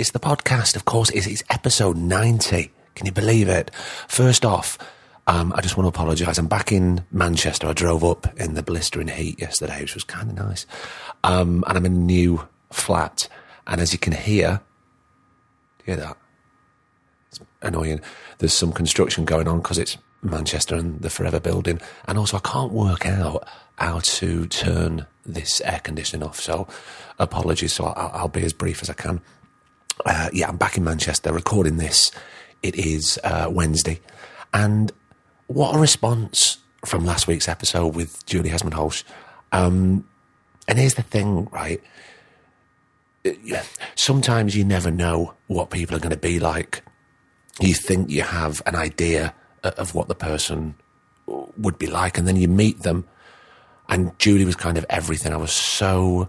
It's the podcast, of course. It's, it's episode 90. Can you believe it? First off, um, I just want to apologise. I'm back in Manchester. I drove up in the blistering heat yesterday, which was kind of nice. Um, and I'm in a new flat. And as you can hear, hear that? It's annoying. There's some construction going on because it's Manchester and the Forever Building. And also, I can't work out how to turn this air conditioning off. So, apologies. So, I'll, I'll be as brief as I can. Uh, yeah, I'm back in Manchester recording this. It is uh, Wednesday. And what a response from last week's episode with Julie Hesmondhalgh. Um, and here's the thing, right? Uh, Sometimes you never know what people are going to be like. You think you have an idea of what the person would be like, and then you meet them. And Julie was kind of everything. I was so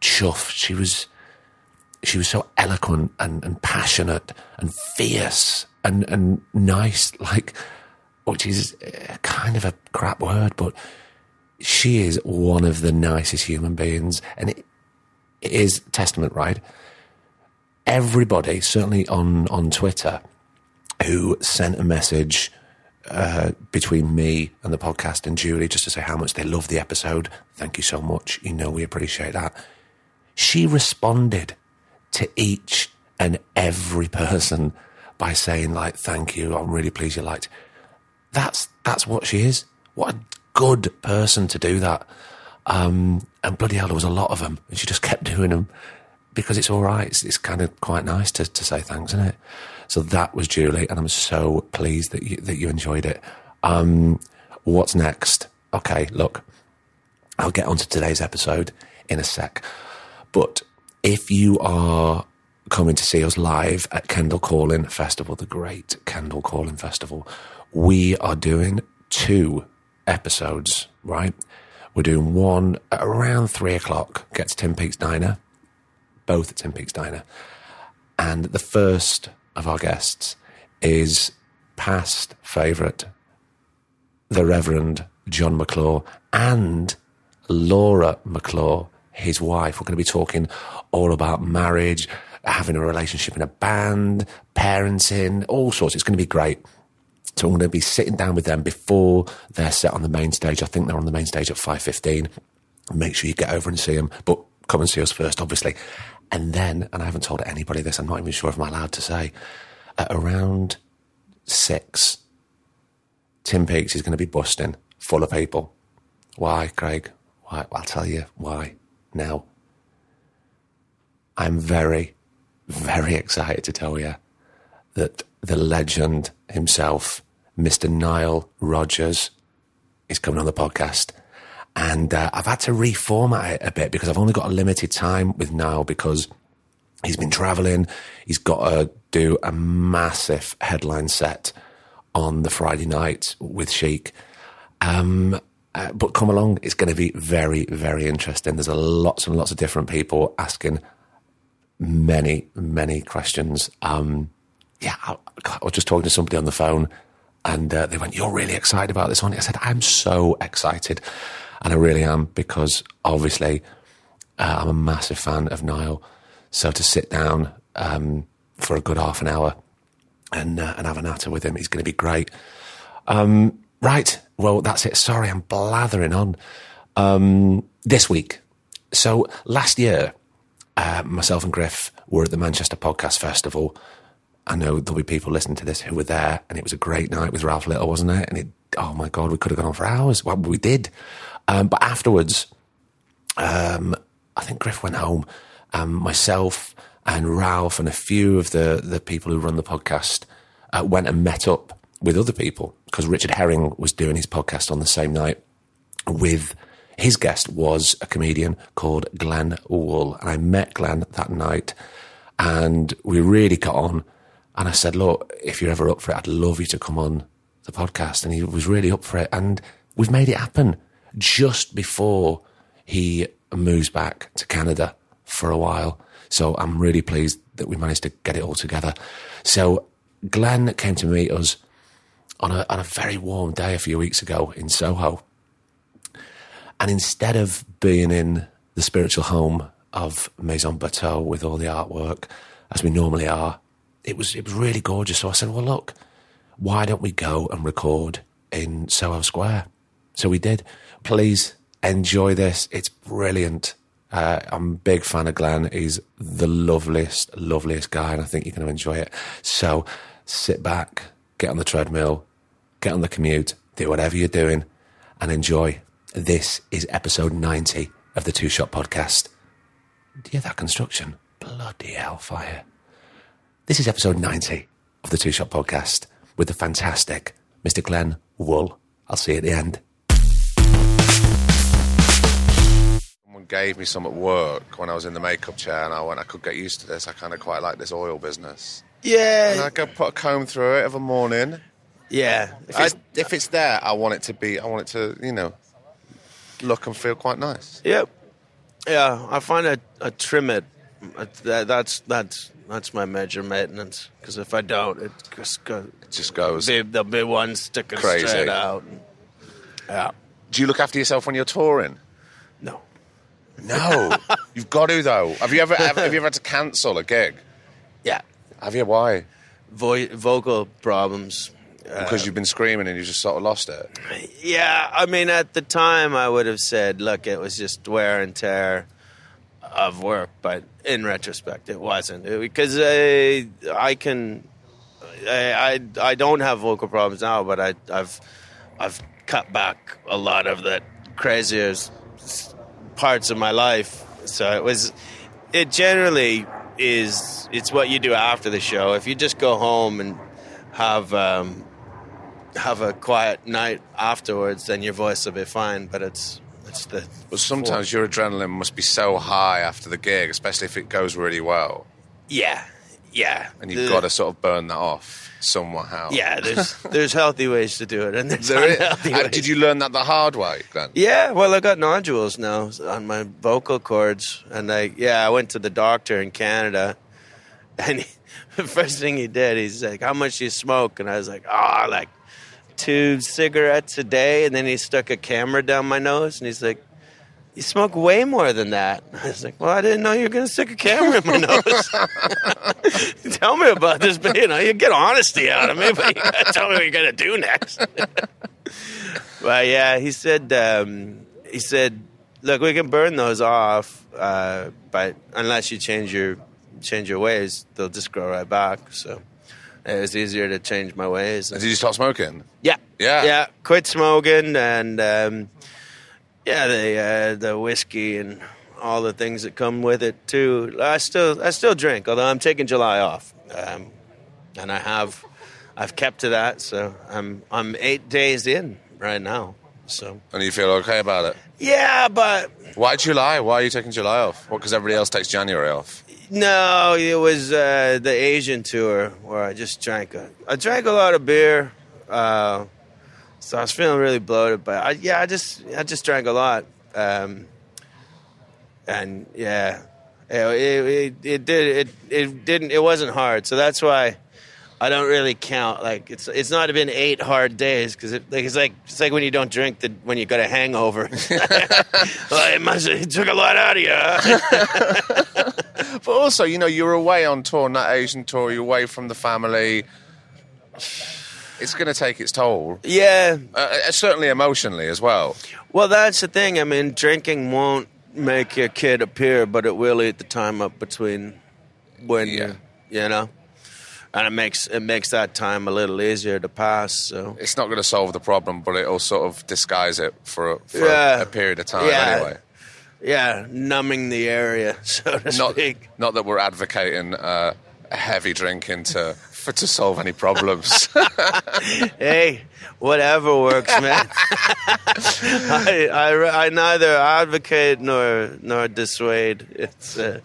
chuffed. She was she was so eloquent and, and passionate and fierce and, and nice, like, which is uh, kind of a crap word, but she is one of the nicest human beings. And it, it is testament, right? Everybody, certainly on, on Twitter, who sent a message uh, between me and the podcast and Julie just to say how much they love the episode. Thank you so much. You know, we appreciate that. She responded to each and every person by saying like, thank you. I'm really pleased you liked. That's, that's what she is. What a good person to do that. Um, and bloody hell, there was a lot of them and she just kept doing them because it's all right. It's, it's kind of quite nice to, to say thanks, isn't it? So that was Julie and I'm so pleased that you, that you enjoyed it. Um, what's next? Okay, look, I'll get onto today's episode in a sec, but if you are coming to see us live at Kendal Calling Festival, the great Kendal Calling Festival, we are doing two episodes, right? We're doing one at around three o'clock, get to Tim Peaks Diner, both at Tim Peaks Diner. And the first of our guests is past favourite, the Reverend Jon McClure and Laura McClure, his wife. We're going to be talking all about marriage, having a relationship in a band, parenting, all sorts. It's going to be great. So I'm going to be sitting down with them before they're set on the main stage. I think they're on the main stage at 5.15. Make sure you get over and see them, but come and see us first, obviously. And then, and I haven't told anybody this, I'm not even sure if I'm allowed to say, at around six, Tim Peaks is going to be busting full of people. Why, Craig? Why? I'll tell you why now. I'm very, very excited to tell you that the legend himself, Mr. Nile Rodgers, is coming on the podcast. And uh, I've had to reformat it a bit because I've only got a limited time with Nile because he's been traveling. He's got to do a massive headline set on the Friday night with Chic. Um, uh, but come along, it's going to be very, very interesting. There's a lots and lots of different people asking many, many questions. Um, yeah, I, I, was just talking to somebody on the phone and uh, they went, You're really excited about this one? I said, I'm so excited. And I really am because obviously uh, I'm a massive fan of Nile. So to sit down um, for a good half an hour and, uh, and have a natter with him, he's going to be great. Um, right. Well, that's it. Sorry, I'm blathering on. Um, this week. So last year, uh, myself and Griff were at the Manchester Podcast Festival. I know there'll be people listening to this who were there, and it was a great night with Ralph Little, wasn't it? And it, oh my God, we could have gone on for hours. Well, we did. Um, but afterwards, um, I think Griff went home. Um, myself and Ralph and a few of the, the people who run the podcast uh, went and met up with other people because Richard Herring was doing his podcast on the same night with his guest was a comedian called Glenn Wool. And I met Glenn that night and we really got on. And I said, look, if you're ever up for it, I'd love you to come on the podcast. And he was really up for it. And we've made it happen just before he moves back to Canada for a while. So I'm really pleased that we managed to get it all together. So Glenn came to meet us on a, on a very warm day a few weeks ago in Soho. And instead of being in the spiritual home of Maison Bertaux with all the artwork, as we normally are, it was it was really gorgeous. So I said, "Well, look, why don't we go and record in Soho Square?" So we did. Please enjoy this. It's brilliant. Uh, I'm a big fan of Glenn. He's the loveliest, loveliest guy, and I think you're going to enjoy it. So sit back, get on the treadmill, get on the commute, do whatever you're doing, and enjoy. This is episode 90 of the Two Shot Podcast. Do you hear that construction? Bloody hellfire. This is episode 90 of the Two Shot Podcast with the fantastic Mr. Glenn Wool. I'll see you at the end. Someone gave me some at work when I was in the makeup chair, and I went, I could get used to this. I kind of quite like this oil business. Yeah. And I go put a comb through it of a morning. Yeah. If I, it's, if it's there, I want it to be. I want it to, you know, look and feel quite nice. yep. Yeah, I find a, a trim it. That, that's that's that's my major maintenance. Because if I don't, it just goes. It just goes. Be, there'll be one sticking Crazy. straight out. Yeah. Do you look after yourself when you're touring? No. No, you've got to though. Have you ever have, have you ever had to cancel a gig? Yeah. Have you? Why? Vo- vocal problems. Because you've been screaming and you just sort of lost it. Yeah, I mean, at the time, I would have said, look, it was just wear and tear of work, but in retrospect, it wasn't because I, I can, I, I, I don't have vocal problems now, but I, I've, I've cut back a lot of the crazier parts of my life. So it was, it generally is, it's what you do after the show. If you just go home and have. Um, have a quiet night afterwards, then your voice will be fine. But it's it's the But sometimes your adrenaline must be so high after the gig, especially if it goes really well, yeah yeah, and you've The- got to sort of burn that off somehow. yeah. There's there's healthy ways to do it, and there's There is- unhealthy ways. did you learn that the hard way, Glenn? Yeah, well, I got nodules now on my vocal cords, and I yeah, I went to the doctor in Canada, and he, the first thing he did, he's like, "How much do you smoke?" And I was like, "Oh, like two cigarettes a day," and then he stuck a camera down my nose, and he's like. You smoke way more than that. I was like, "Well, I didn't know you were going to stick a camera in my nose." tell me about this, but you know, you get honesty out of me, but you got to tell me what you're going to do next. Well, yeah, he said. Um, he said, "Look, we can burn those off, uh, but unless you change your change your ways, they'll just grow right back." So it was easier to change my ways. Did you stop smoking? yeah, Yeah. yeah. Quit smoking and um, yeah, the uh, the whiskey and all the things that come with it too. I still I still drink, although I'm taking July off, um, and I have I've kept to that. So I'm I'm eight days in right now. So And you feel okay about it? yeah, but Why July? Why are you taking July off? What? Because everybody else takes January off. No, it was uh, the Asian tour where I just drank a I drank a lot of beer. Uh, so I was feeling really bloated, but I, yeah, I just I just drank a lot, um, and yeah, it, it, it, did it it didn't it wasn't hard, so that's why I don't really count. Like it's it's not been eight hard days because it, like it's like it's like when you don't drink the when you got a hangover. well, it must it took a lot out of you. But also, you know, you're away on tour, that Asian tour. You're away from the family. It's going to take its toll, yeah, uh, uh, certainly emotionally as well. Well, that's the thing. I mean, drinking won't make your kid appear, but it will eat the time up between when Yeah. you, you know, and it makes it makes that time a little easier to pass. So It's not going to solve the problem, but it'll sort of disguise it for, a, for Yeah. a, a period of time Yeah. anyway. Yeah, numbing the area, so to Not, speak. not that we're advocating uh, heavy drinking to for to solve any problems. hey, whatever works, man. I, I, I neither advocate nor nor dissuade. It's uh,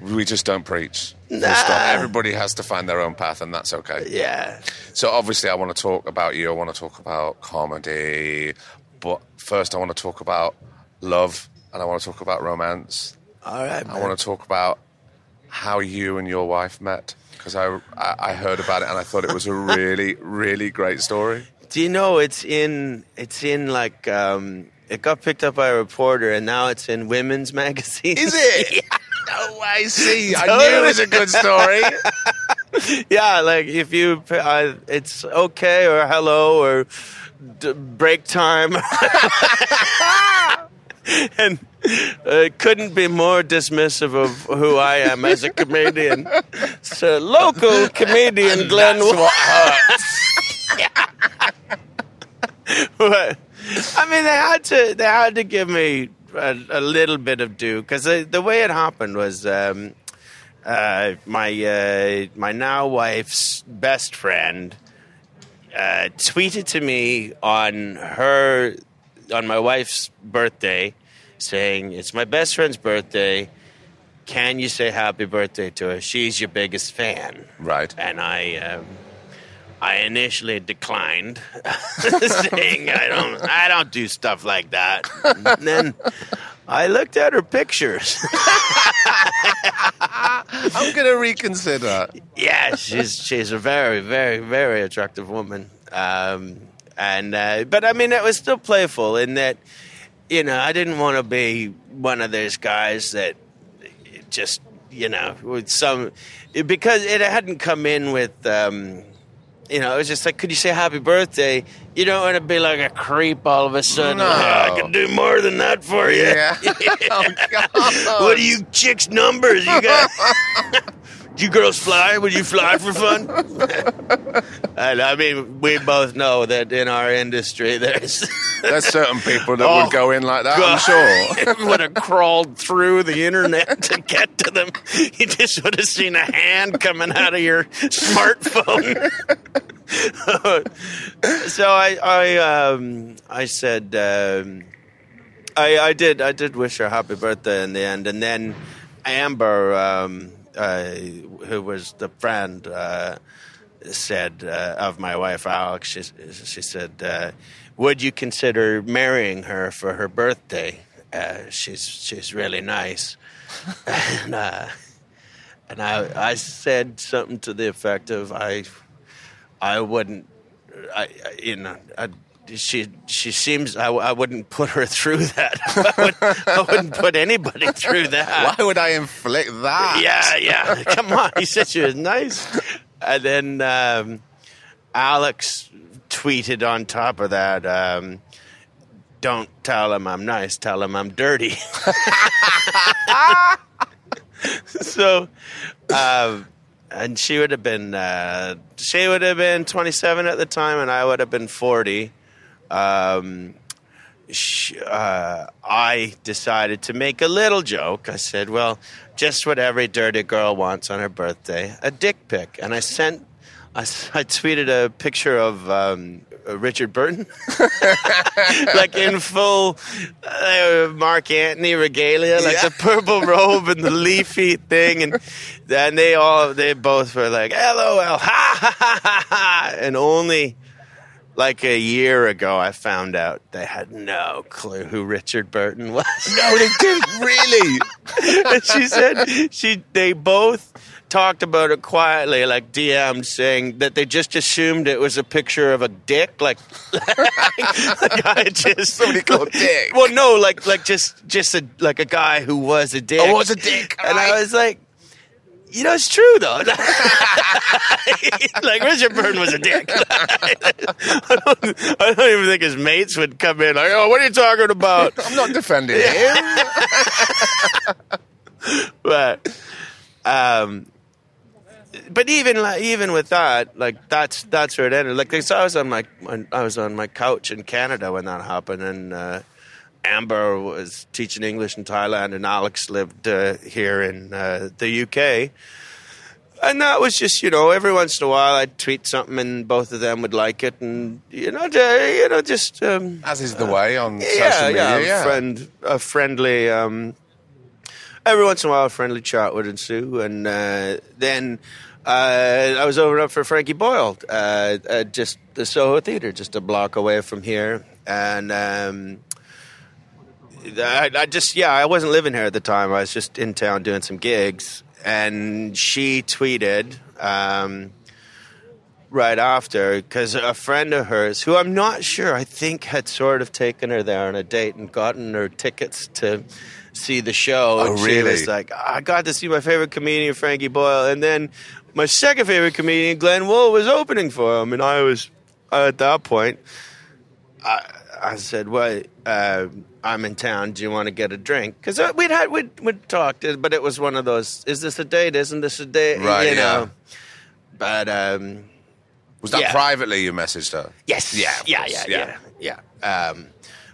We just don't preach. Nah. Everybody has to find their own path, and that's okay. Yeah. So obviously, I want to talk about you. I want to talk about comedy, but first, I want to talk about love, and I want to talk about romance. All right. I want to talk about how you and your wife met because I, I I heard about it and I thought it was a really really great story. Do you know it's in it's in like um, it got picked up by a reporter and now it's in women's magazine. Is it? No way. See, I knew it was a good story. yeah, like if you, uh, it's okay or hello or d- break time, and uh, it couldn't be more dismissive of who I am as a comedian. So local comedian Glenn. What hurts. But, I mean, they had to. They had to give me a, a little bit of due because the, the way it happened was um, uh, my uh, my now wife's best friend uh, tweeted to me on her on my wife's birthday, saying it's my best friend's birthday. Can you say happy birthday to her? She's your biggest fan Right. and I um, I initially declined, saying I don't I don't do stuff like that. And then I looked at her pictures. I'm going to reconsider. yeah, she's she's a very very very attractive woman. Um, and uh, but I mean it was still playful in that you know I didn't want to be one of those guys that just you know with some because it hadn't come in with um, you know it was just like could you say happy birthday you don't want to be like a creep all of a sudden No. "Hey, I can do more than that for you Yeah. oh, God. what are you chicks numbers you got do you girls fly would you fly for fun and I mean we both know that in our industry there's There's certain people that Oh, would go in like that, God. I'm sure. would have crawled through the internet to get to them. You just would have seen a hand coming out of your smartphone. so I, I, um, I said, um, I, I did, I did wish her happy birthday in the end, and then Amber, um, uh, who was the friend. Uh, said uh, of my wife Alex, she, she said, uh, "Would you consider marrying her for her birthday? Uh, she's she's really nice." and and I I said something to the effect of I I wouldn't I, I you know I, she she seems I, I wouldn't put her through that. I, would, I wouldn't put anybody through that. Why would I inflict that? Yeah, yeah. Come on. He said she was nice. And then um, Alex tweeted on top of that, um, don't tell him I'm nice, tell him I'm dirty. so, um, and she would have been, uh, she would have been 27 at the time, and I would have been 40. Um, sh uh, I decided to make a little joke. I said, "Well, just what every dirty girl wants on her birthday: a dick pic." And I sent, I, I tweeted a picture of um, Richard Burton, like in full uh, Mark Antony regalia, like the purple robe and the leafy thing, and then they all, they both were like, "LOL, ha ha ha ha ha," and only like a year ago, I found out they had no clue who Richard Burton was. No, they didn't really. and she said she they both talked about it quietly, like DM saying that they just assumed it was a picture of a dick, like, like I just Somebody called Dick. Well, no, like like just just a like a guy who was a dick. Oh, was a dick, and I was like. You know, it's true though. like Richard Burton was a dick. I, don't, I don't even think his mates would come in like, "Oh, what are you talking about?" I'm not defending him. but um but even like even with that like that's that's where it ended like so i was on my i was on my couch in canada when that happened and uh amber was teaching english in thailand and alex lived uh, here in uh, the uk and that was just you know every once in a while i'd tweet something and both of them would like it and you know you know just um As is the way on yeah, social media. yeah, Yeah, a friend, a friendly um, every once in a while, a friendly chat would ensue, and uh, then uh, I was over up for Frankie Boyle, uh, at just the Soho Theatre, just a block away from here, and. Um, I, I just yeah, I wasn't living here at the time. I was just in town doing some gigs, and she tweeted um, right after because a friend of hers, who I'm not sure, I think had sort of taken her there on a date and gotten her tickets to see the show. Oh, and She really? was like, I got to see my favorite comedian, Frankie Boyle, and then my second favorite comedian, Glenn Wool, was opening for him, and I was at that point. I, I said, "Well, uh, I'm in town. Do you want to get a drink?" Because we'd had we'd, we'd talked, but it was one of those. Is this a date? Isn't this a date? Right, You know. yeah. But um, Was that Yeah. privately you messaged her? yes, Yeah, of yeah, yeah, yeah, yeah. Um,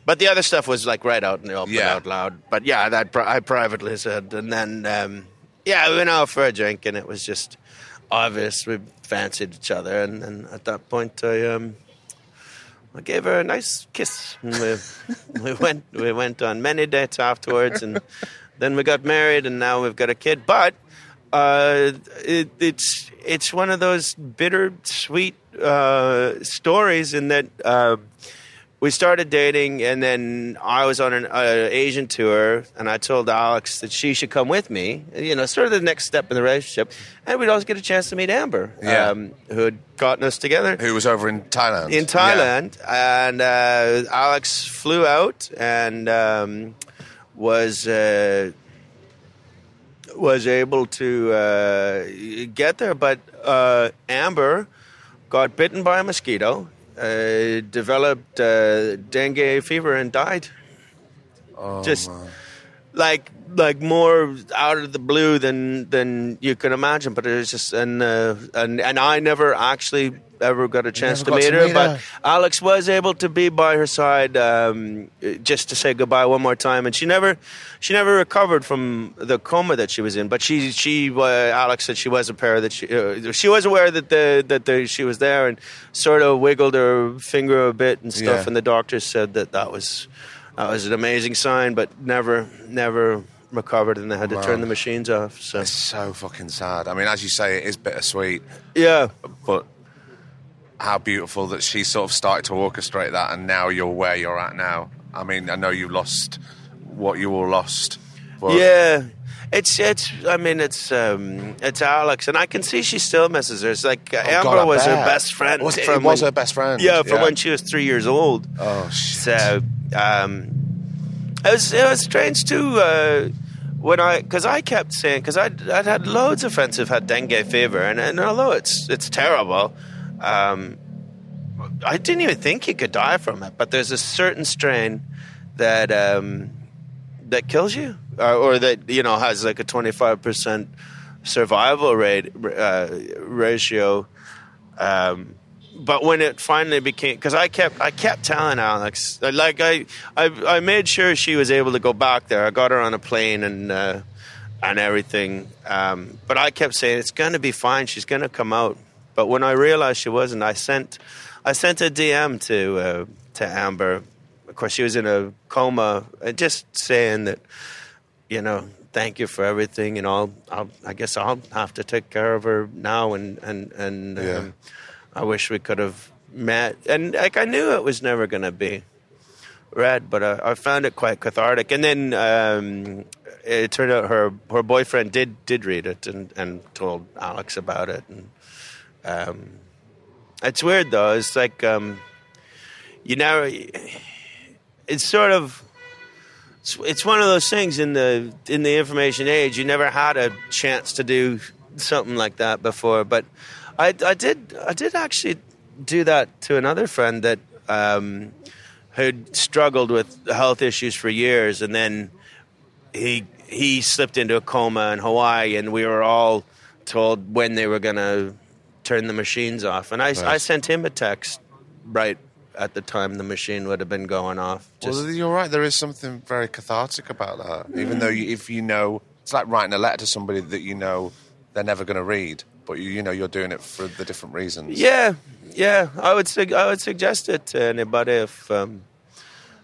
but the other stuff was like right out in the open, Yeah. out loud. But yeah, that pri- I privately said, and then um, yeah, we went out for a drink, and it was just obvious we fancied each other, and, and at that point, I um, I gave her a nice kiss. And we, we went we went on many dates afterwards, and then we got married, and now we've got a kid. But uh, it, it's it's one of those bittersweet uh, stories in that. Uh, we started dating, and then I was on an uh, Asian tour, and I told Alex that she should come with me. You know, sort of the next step in the relationship, and we'd always get a chance to meet Amber, Yeah. um, who had gotten us together Who was over in Thailand? in Thailand, and uh, Alex flew out and um, was uh, was able to uh, get there, but uh, Amber got bitten by a mosquito, uh, developed uh, dengue fever, and died. Oh, Just man. like like more out of the blue than than you can imagine. But it was just and uh, and and I never actually ever got a chance to meet to her. but. Alex was able to be by her side um, just to say goodbye one more time, and she never she never recovered from the coma that she was in. But she she uh, Alex said she was aware that she uh, she was aware that the that the, she was there and sort of wiggled her finger a bit and stuff. Yeah. And the doctors said that that was that was an amazing sign, but never never recovered, and they had to Wow. turn the machines off. So It's so fucking sad. I mean, as you say, it is bittersweet, yeah. but how beautiful that she sort of started to orchestrate that, and now you're where you're at now. I mean, I know you lost what you all lost. Yeah, it's it's. I mean, it's um, it's Alex, and I can see she still misses her. It's like uh, Oh, Amber God, was her best friend. Was from was when- her best friend? Yeah, from Yeah. when she was three years old. Oh shit. So um, it was it was strange too uh, when I because I kept saying because I'd, I'd had loads of friends who've had dengue fever and, and although it's it's terrible, um, I didn't even think you could die from it. But there's a certain strain that um, that kills you or, or that you know has like a 25 percent survival rate uh, ratio. Um, but when it finally became, because I kept, I kept telling Alex, like I, I, I made sure she was able to go back there. I got her on a plane and uh, and everything. Um, but I kept saying it's going to be fine. She's going to come out. But when I realized she wasn't, I sent, I sent a DM to uh, to Amber. Of course, she was in a coma, uh, just saying that, you know, thank you for everything, and I'll, I'll I guess I'll have to take care of her now, and and and. Yeah. Um, I wish we could have met. And like I knew it was never going to be read, but I, I found it quite cathartic. And then um, it turned out her her boyfriend did did read it and, and told Alex about it. And um, it's weird though. It's like um, you never. It's sort of. It's, it's one of those things in the in the information age. You never had a chance to do something like that before, but I, I did. I did actually do that to another friend that um, who'd struggled with health issues for years, and then he he slipped into a coma in Hawaii, and we were all told when they were going to turn the machines off. And I, I sent him a text right at the time the machine would have been going off. Just, well, you're right. There is something very cathartic about that. Even though you, if you know, it's like writing a letter to somebody that you know they're never going to read, but you, you know you're doing it for the different reasons. Yeah, yeah. I would sug- I would suggest it to anybody if um,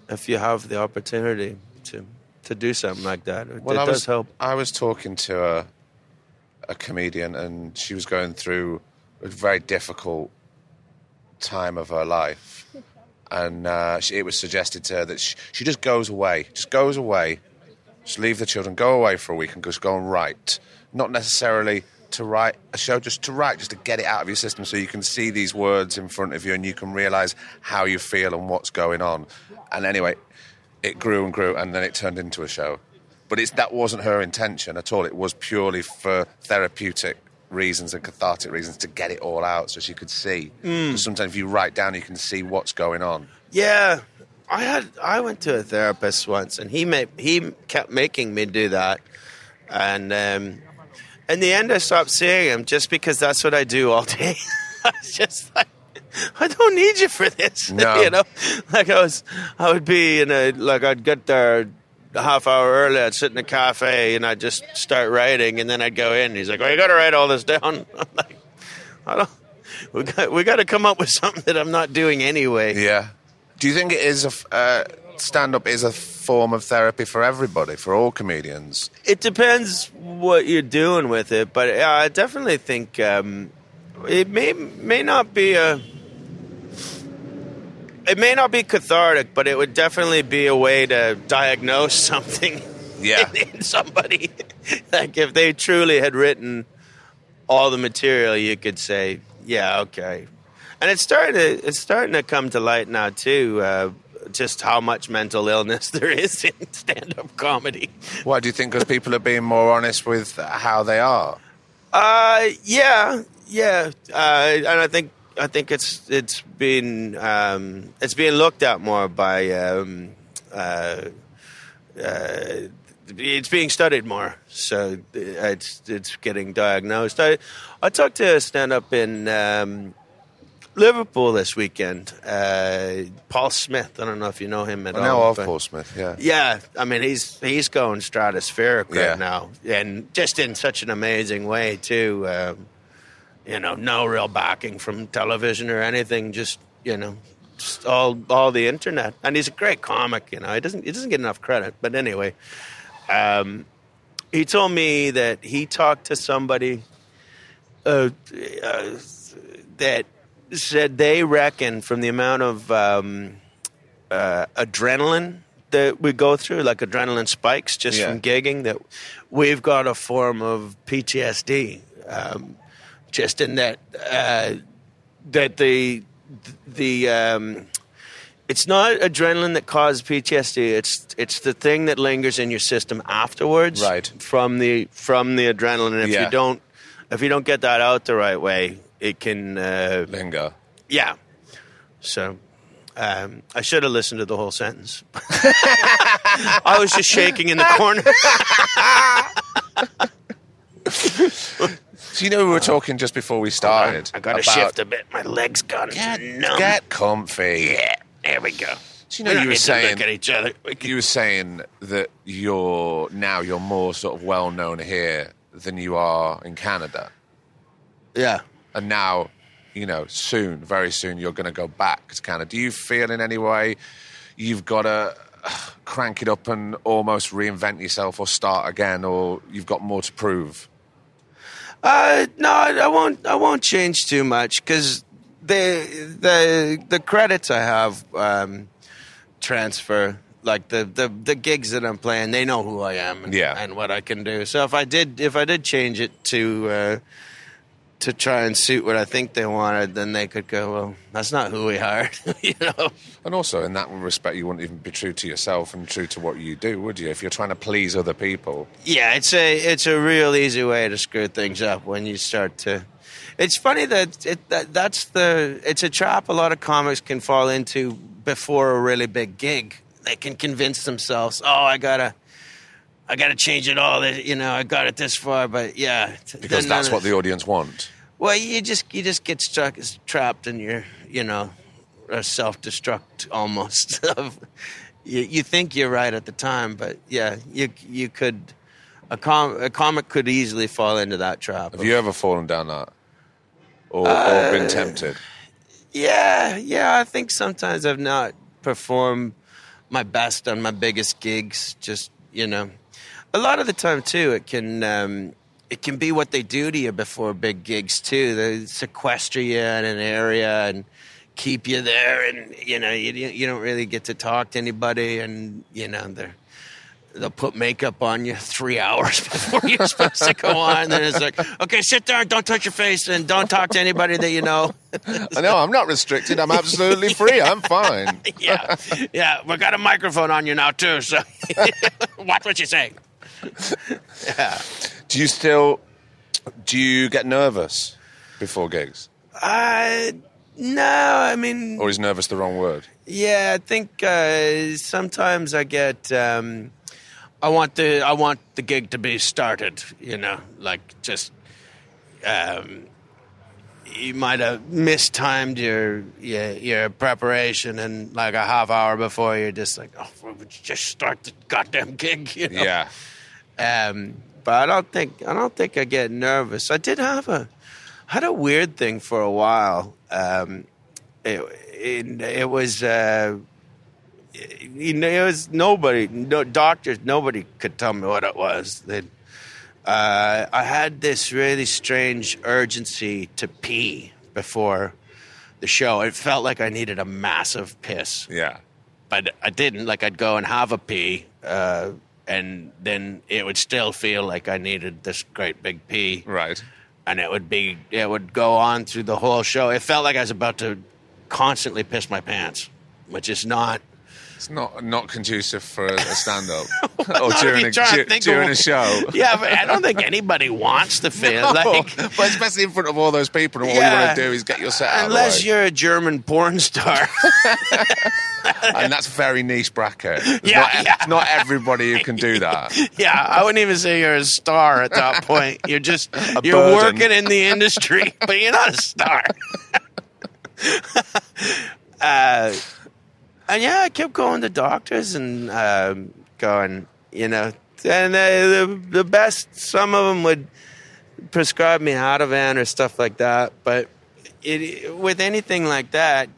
if you have the opportunity to to do something like that. It, Well, it I does was, help. I was talking to a, a comedian, and she was going through a very difficult time of her life. And uh, she, it was suggested to her that she, she just goes away, just goes away, just leave the children, go away for a week and just go and write. Not necessarily to write a show, just to write, just to get it out of your system so you can see these words in front of you and you can realize how you feel and what's going on. And anyway, it grew and grew and then it turned into a show. But that wasn't her intention at all. It was purely for therapeutic reasons and cathartic reasons to get it all out so she could see. Because sometimes if you write down, you can see what's going on. Yeah, I had I went to a therapist once, and he made he kept making me do that, and um, in the end, I stopped seeing him just because that's what I do all day. I was just like. I don't need you for this, No. you know. Like I was, I would be in a like I'd get there a half hour early. I'd sit in a cafe and I'd just start writing, and then I'd go in. He's like, "Well, you got to write all this down." I'm like, "I don't. We got we got to come up with something that I'm not doing anyway." Yeah. Do you think it is a uh, stand up is a form of therapy for everybody, for all comedians? It depends what you're doing with it, but I definitely think um, it may may not be a. It may not be cathartic, but it would definitely be a way to diagnose something Yeah. in, in somebody. like if they truly had written all the material, you could say, "Yeah, okay." And it's starting to it's starting to come to light now too. Uh, just how much mental illness there is in stand-up comedy. Why do you think? Because people are being more honest with how they are. Uh, yeah, yeah, uh, and I think I think it's it's been um, it's being looked at more by um, uh, uh, it's being studied more, so it's it's getting diagnosed. I I talked to a stand up in um, Liverpool this weekend, uh, Paul Smith. I don't know if you know him at I all. know of Paul Smith, yeah. yeah, I mean he's he's going stratospheric right Yeah. now, and just in such an amazing way too. Um, you know, no real backing from television or anything. Just you know, just all all the internet, and he's a great comic. You know, he doesn't he doesn't get enough credit, but anyway, um, he told me that he talked to somebody uh, uh, that said they reckon from the amount of um, uh, adrenaline that we go through, like adrenaline spikes just Yeah. from gigging, that we've got a form of PTSD. Um, just in that uh, that the the um, it's not adrenaline that causes PTSD. It's it's the thing that lingers in your system afterwards, Right. From the from the adrenaline, and if Yeah. you don't if you don't get that out the right way, it can uh, Lingo. yeah. So um, I should have listened to the whole sentence. I was just shaking in the corner. So you know we were talking just before we started. I got to about- shift a bit. My legs got Get, numb. get comfy. yeah, there we go. So you know We don't you were need to saying look at each other. We can- you were saying that you're now you're more sort of well known here than you are in Canada, yeah. and now you know soon, very soon, you're going to go back to Canada. Do you feel in any way you've got to uh, crank it up and almost reinvent yourself or start again, or you've got more to prove? Uh, no, I I won't. I won't change too much because the the the credits I have um, transfer. Like the, the the gigs that I'm playing, they know who I am and, Yeah. and what I can do. So if I did if I did change it to uh, to try and suit what I think they wanted, then they could go, well, that's not who we hired, you know. And also, in that respect, you wouldn't even be true to yourself and true to what you do, would you? If you're trying to please other people. Yeah, it's a it's a real easy way to screw things up when you start to. It's funny that it that, that's the it's a trap a lot of comics can fall into before a really big gig. They can convince themselves, oh, I gotta. I gotta change it all. You know, I got it this far, but yeah, Because then that's what the audience want. Well, you just you just get stuck, trapped in your you know, self destruct almost. you, you think you're right at the time, but yeah, you you could a com a comic could easily fall into that trap. Have you ever fallen down that? Or, or uh, been tempted? Yeah, yeah. I think sometimes I've not performed my best on my biggest gigs. Just you know. A lot of the time too, it can um, it can be what they do to you before big gigs too. They sequester you in an area and keep you there, and you know you you don't really get to talk to anybody, and you know they're they'll put makeup on you three hours before you're supposed to go on. And then it's like, okay, sit there, don't touch your face, and don't talk to anybody that you know. I know I'm not restricted. I'm absolutely free. I'm fine. yeah, yeah, we got a microphone on you now too, so watch what you say. yeah, Do you still? Do you get nervous before gigs, uh, no, I mean, or is nervous the wrong word? Yeah, I think uh, sometimes I get. Um, I want the I want the gig to be started. You know, like just. Um, you might have mistimed your, your your preparation, and like a half hour before, you're just like, "Oh, we just start the goddamn gig." You know? Yeah. Um, but I don't think I don't think I get nervous. I did have a had a weird thing for a while. Um, it, it, it was uh, you know, it was nobody, no doctors, nobody could tell me what it was. They, uh, I had this really strange urgency to pee before the show. It felt like I needed a massive piss Yeah. but I didn't. Like I'd go and have a pee, uh, and then it would still feel like I needed this great big pee, Right. and it would be it would go on through the whole show. It felt like I was about to constantly piss my pants, which is not. It's not not conducive for a, a stand up or not during, a, you're trying to du- during a show. Yeah, but I don't think anybody wants to feel like. but especially in front of all those people, and all you want to do is get your set out. of Unless you're a German porn star, and that's a very niche bracket. It's Yeah, not, yeah. it's not everybody who can do that. yeah, I wouldn't even say you're a star at that point. You're just you're burden. working in the industry, but you're not a star. uh, and yeah, I kept going to doctors and um, going, you know, and uh, the the best. Some of them would prescribe me Ativan or stuff like that, but it, with anything like that,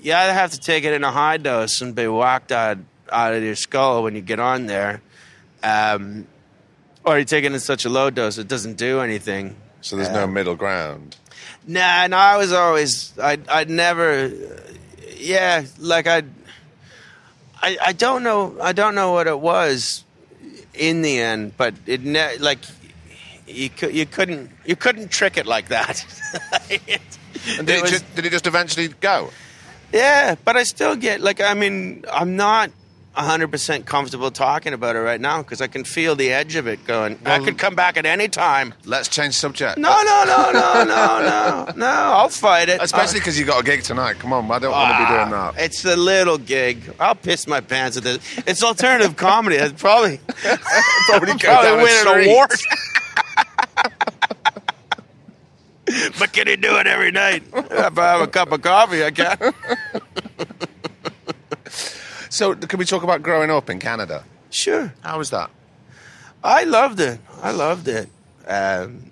you either have to take it in a high dose and be whacked out out of your skull when you get on there, um, or you take it in such a low dose it doesn't do anything. So there's no middle ground. Nah, no, I was always I I'd never, yeah, like I, I I don't know I don't know what it was in the end, but it ne- like you could you couldn't you couldn't trick it like that. And did it, was- just, did it just eventually go? Yeah, but I still get like I mean I'm not 100% comfortable talking about it right now because I can feel the edge of it going. I Well- could come back at any time. Let's change subject. No, no, no, no, no, no, no. I'll fight it. Especially because you got a gig tonight. Come on, I don't want to be doing Ah, that. It's the little gig. I'll piss my pants at this. It's alternative comedy. It's probably Probably, probably win an award. but can he do it every night? If I have a cup of coffee, I can. So, can we talk about growing up in Canada? Sure. How was that? I loved it. I loved it. Um,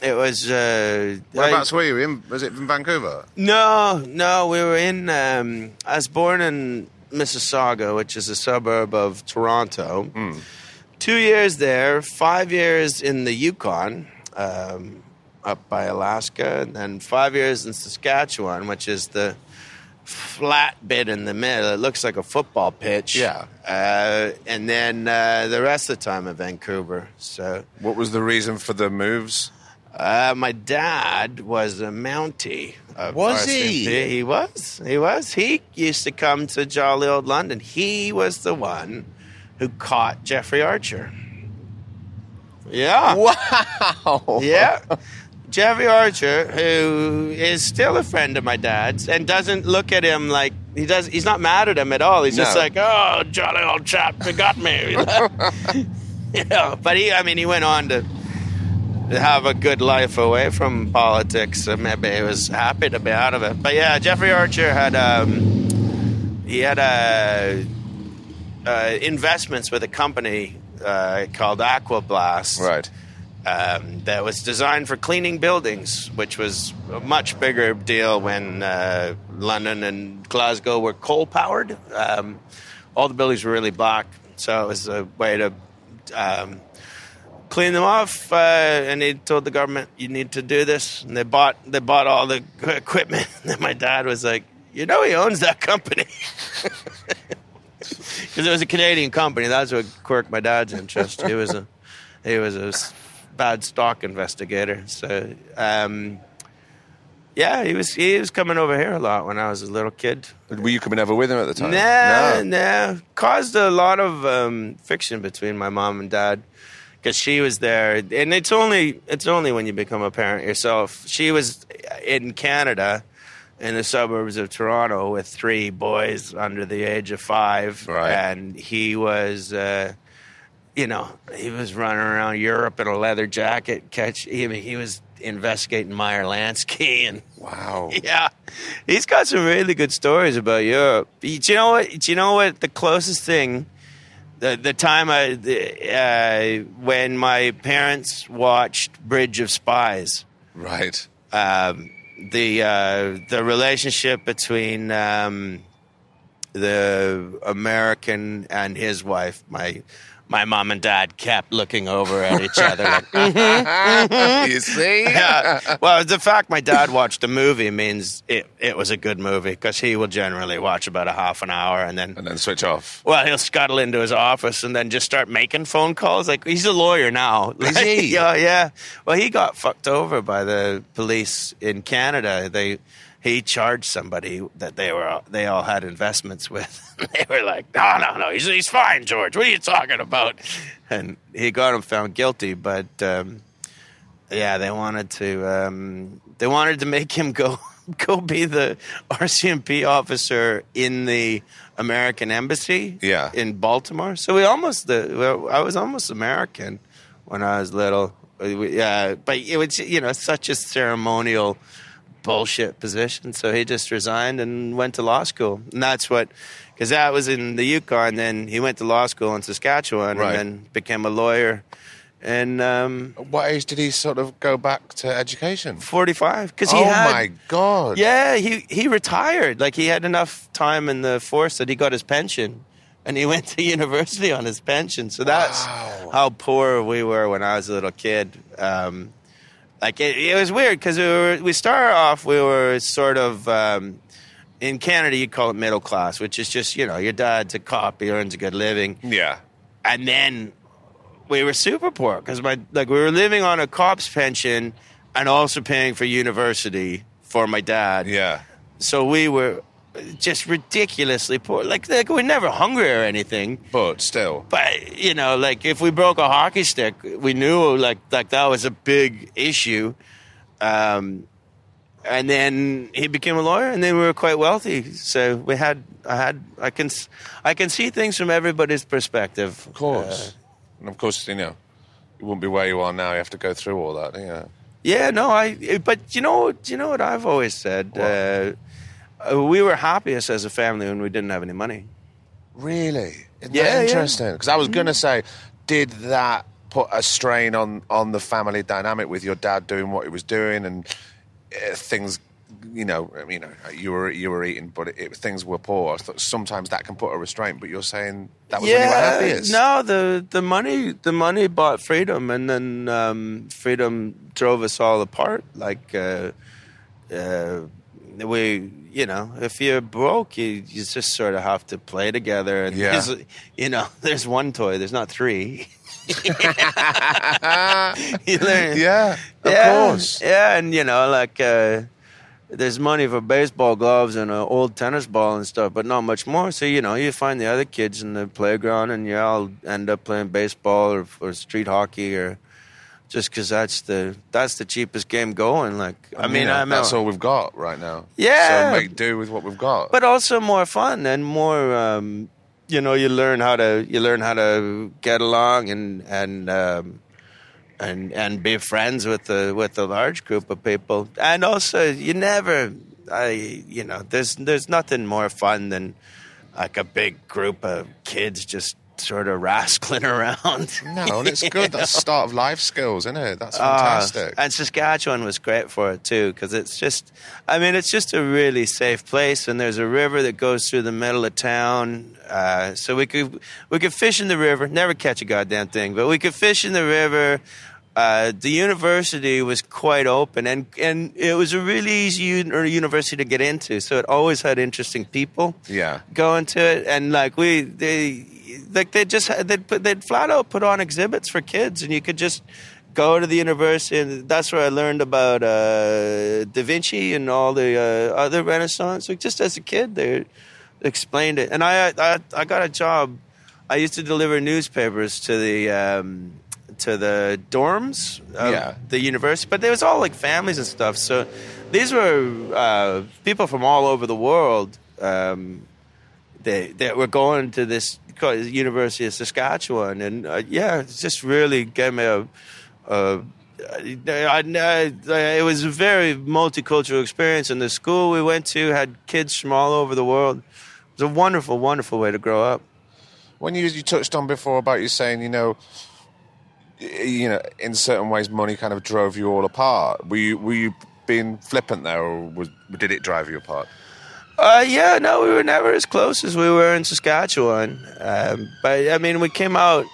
it was. Uh, Whereabouts I- were you? In, was it in Vancouver? no, no. We were in. Um, I was born in Mississauga, which is a suburb of Toronto. Two years there, five years in the Yukon, um, up by Alaska, and then five years in Saskatchewan, which is the flat bit in the middle. It looks like a football pitch. Yeah. Uh, and then uh, the rest of the time in Vancouver. So What was the reason for the moves? uh, my dad was a Mountie. of Was RCMP. he? He was. He was. He used to come to jolly old London. He was the one who caught Jeffrey Archer. Yeah. Wow. Yeah. Jeffrey Archer, who is still a friend of my dad's, and doesn't look at him like he does. He's not mad at him at all. He's just like, "Oh, jolly old chap, you got me." you know? You know, but he, I mean, he went on to have a good life away from politics, so maybe he was happy to be out of it. But yeah, Jeffrey Archer had um, he had uh, uh, investments with a company uh, called Aquablast Right. Um, that was designed for cleaning buildings, which was a much bigger deal when uh, London and Glasgow were coal powered. Um, all the buildings were really black. So it was a way to um, clean them off. Uh, and they told the government, "You need to do this." And they bought they bought all the equipment. And my dad was like, "You know, he owns that company." Because it was a Canadian company. That's what quirked my dad's interest. He was a he was a bad stock investigator. So um, yeah, he was he was coming over here a lot when I was a little kid. Were you coming over with him at the time? Nah, nah. Caused a lot of um, friction between my mom and dad because she was there, and it's only it's only when you become a parent yourself. She was in Canada, in the suburbs of Toronto, with three boys under the age of five, Right. and he was. Uh, you know, he was running around Europe in a leather jacket. Catch, I mean, he was investigating Meyer Lansky and Wow. yeah, he's got some really good stories about Europe. Do you know what? Do you know what? The closest thing, the the time I, the, uh, when my parents watched Bridge of Spies, Right. um, the uh, the relationship between um, the American and his wife, my my mom and dad kept looking over at each other like, mm-hmm. you see? yeah. Well, the fact my dad watched a movie means it, it was a good movie because he will generally watch about a half an hour and then, And then switch off. well, he'll scuttle into his office and then just start making phone calls. Like he's a lawyer now. Is Like, he? Yeah, yeah. Well, he got fucked over by the police in Canada. They he charged somebody that they were they all had investments with. they were like, no, no, no, he's he's fine, George. What are you talking about? And he got him found guilty, but. Um, yeah, they wanted to. Um, they wanted to make him go go be the RCMP officer in the American embassy. Yeah. in Baltimore. So we almost. The, I was almost American when I was little. Yeah, but it was you know such a ceremonial bullshit position. So he just resigned and went to law school, and that's what. Because that was in the Yukon, then he went to law school in Saskatchewan, Right. and then became a lawyer. And um, What age did he sort of go back to education? 45 because he oh had my god! yeah he he retired like he had enough time in the force that he got his pension and he went to university on his pension so that's Wow. how poor we were when i was a little kid um, like it, it was weird because we were we started off we were sort of um, in canada you'd call it middle class which is just you know your dad's a cop he earns a good living Yeah. and then we were super poor because my like we were living on a cop's pension and also paying for university for my dad. Yeah. So we were just ridiculously poor. Like like we're never hungry or anything. But still. But you know, like if we broke a hockey stick, we knew like like that was a big issue. Um, and then he became a lawyer, and then we were quite wealthy. So we had, I had, I can, I can see things from everybody's perspective. Of course. and of course, you know, you wouldn't be where you are now. You have to go through all that. Yeah. Yeah, no, I. But you know, you know what I've always said. Uh, we were happiest as a family when we didn't have any money. Really? Isn't Yeah, that interesting? Because I was going to say, did that put a strain on on the family dynamic with your dad doing what he was doing and uh, things? You know, I mean, uh, you were you were eating, but it, it, things were poor. I thought sometimes that can put a restraint. But you're saying that was when you were happiest. no, the the money the money bought freedom, and then um, freedom drove us all apart. Like uh, uh, we, you know, if you're broke, you, you just sort of have to play together. And Yeah. there's, you know, there's one toy. There's not three. you learn, Yeah, of yeah, course. Yeah, and you know, like uh, there's money for baseball gloves and an old tennis ball and stuff, but not much more. So you know, you find the other kids in the playground, and you all end up playing baseball or, or street hockey or just because that's the that's the cheapest game going. Like I mean, I'm that's all we've got right now. Yeah. so make do with what we've got. but also more fun and more um, you know you learn how to you learn how to get along and and um, and and be friends with the with a large group of people and also you never I you know there's there's nothing more fun than like a big group of kids just sort of rascling around. No, and it's good. That's the start of life skills, isn't it? That's Ah, fantastic. and Saskatchewan was great for it too, because it's just, I mean, it's just a really safe place, and there's a river that goes through the middle of town. Uh, so we could we could fish in the river, never catch a goddamn thing, but we could fish in the river. Uh, the university was quite open, and, and it was a really easy un- or university to get into. So it always had interesting people yeah. going to it, and like we they like they just they'd put, they'd flat out put on exhibits for kids, and you could just go to the university, and that's where I learned about uh, Da Vinci and all the uh, other Renaissance. Like just as a kid, they explained it, and I I, I got a job. I used to deliver newspapers to the. Um, to the dorms of Yeah. the university, but there was all like families and stuff. So these were uh, people from all over the world. Um, they they were going to this University of Saskatchewan, and uh, yeah, it just really gave me a. a I, I, it was a very multicultural experience, and the school we went to had kids from all over the world. It was a wonderful, wonderful way to grow up. When you you touched on before about you saying, you know, you know, in certain ways, money kind of drove you all apart. Were you were you being flippant there, or was, did it drive you apart? Uh, yeah, no, we were never as close as we were in Saskatchewan. Um, but I mean, we came out.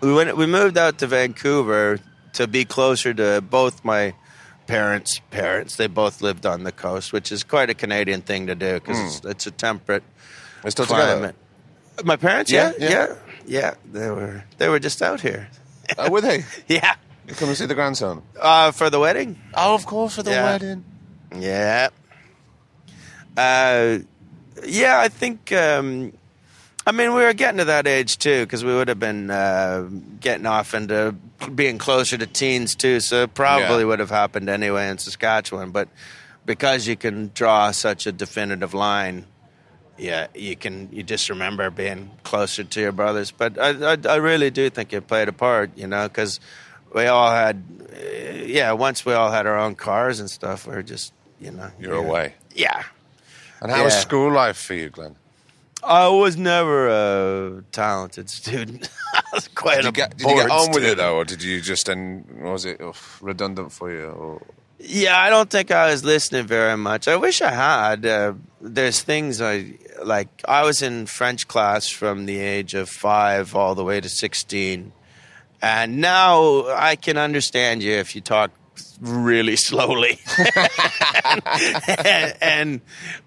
We went. We moved out to Vancouver to be closer to both my parents' parents. They both lived on the coast, which is quite a Canadian thing to do because it's, it's a temperate They're still together. climate. My parents, Yeah, yeah, yeah. yeah, They were. They were just out here. Oh, were they? Yeah, Come and see the grandson. uh, for the wedding. Oh, of course, for the Yeah. wedding. Yeah. Uh, yeah, I think. Um, I mean, we were getting to that age too, because we would have been uh, getting off into being closer to teens too. So it probably Yeah. would have happened anyway in Saskatchewan. But because you can draw such a definitive line, yeah, you can. You just remember being closer to your brothers. But I, I, I really do think it played a part, you know, because we all had, uh, yeah. Once we all had our own cars and stuff, we are just, you know, You're yeah. away. Yeah. And how was school life for you, Glenn? I was never a talented student. I was quite Did a you get, did you get on with it though, or did you just and was it redundant for you? Or Yeah, I don't think I was listening very much. I wish I had. Uh, there's things I like. I was in French class from the age of five all the way to sixteen, and now I can understand you if you talk really slowly. and, and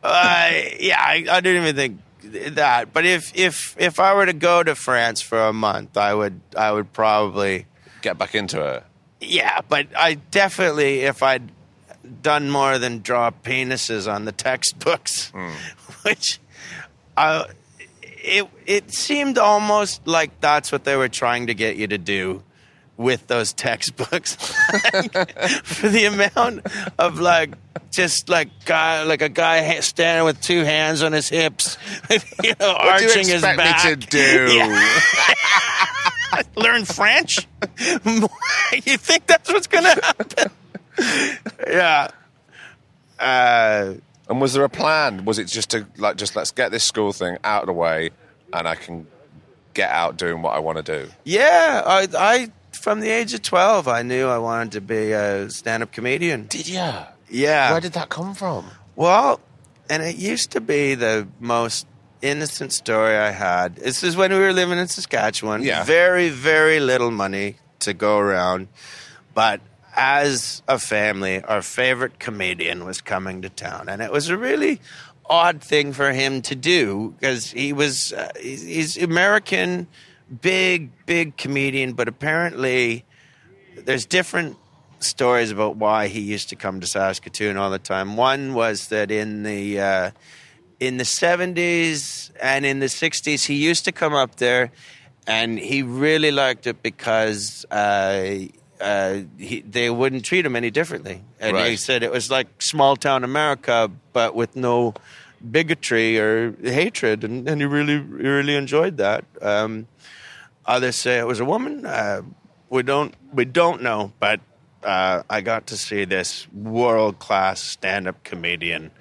I, yeah, I, I didn't even think that. But if if if I were to go to France for a month, I would I would probably. get back into it? Yeah, but I definitely, if I'd done more than draw penises on the textbooks, which uh, it it seemed almost like that's what they were trying to get you to do with those textbooks for the amount of like just like guy like a guy ha- standing with two hands on his hips you know What do you arching his expect back me to do? Yeah. learn French? you think that's what's going to happen? yeah. Uh, And was there a plan? Was it just to like just let's get this school thing out of the way, and I can get out doing what I want to do? yeah, I, I from the age of twelve, I knew I wanted to be a stand-up comedian. Did you? Yeah. Where did that come from? Well, and it used to be the most innocent story I had. This is when we were living in Saskatchewan. Yeah. Very, very little money to go around. But as a family, our favorite comedian was coming to town. And it was a really odd thing for him to do because he was, uh, he's, he's American, big, big comedian, but apparently there's different stories about why he used to come to Saskatoon all the time. One was that in the uh, in the 70s and in the 60s, he used to come up there, and he really liked it because uh, uh, he, they wouldn't treat him any differently. And he said it was like small town America, but with no bigotry or hatred, and, and he really really enjoyed that. Um, Others say it was a woman. Uh, we don't we don't know, but uh, I got to see this world class stand up comedian,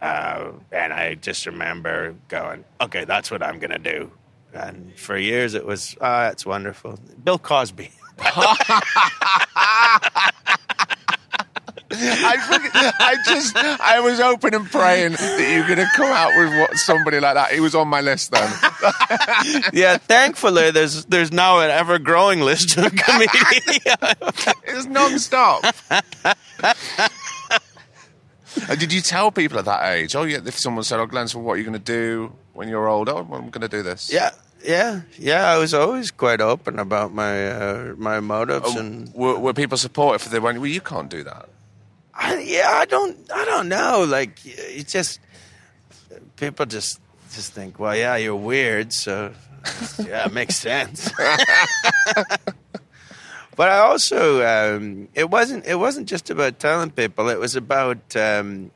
uh, and I just remember going, "Okay, that's what I'm gonna do." And for years it was, ah, it's wonderful. Bill Cosby. I, forget- I just, I was hoping and praying that you were going to come out with what, somebody like that. He was on my list then. yeah, thankfully there's there's now an ever growing list of comedians. it's was non-stop. and did you tell people at that age? Oh, yeah. If someone said, "Oh, Glenn, so what are you going to do when you're older?" Oh, I'm going to do this. yeah, yeah, yeah. I was always quite open about my uh, my motives and Were, were people supportive? They went, "Well, you can't do that." I, yeah, I don't, I don't know. Like, it's just people just just think, well, yeah, you're weird, so yeah, it makes sense. but I also, um, it wasn't, it wasn't just about telling people. It was about um,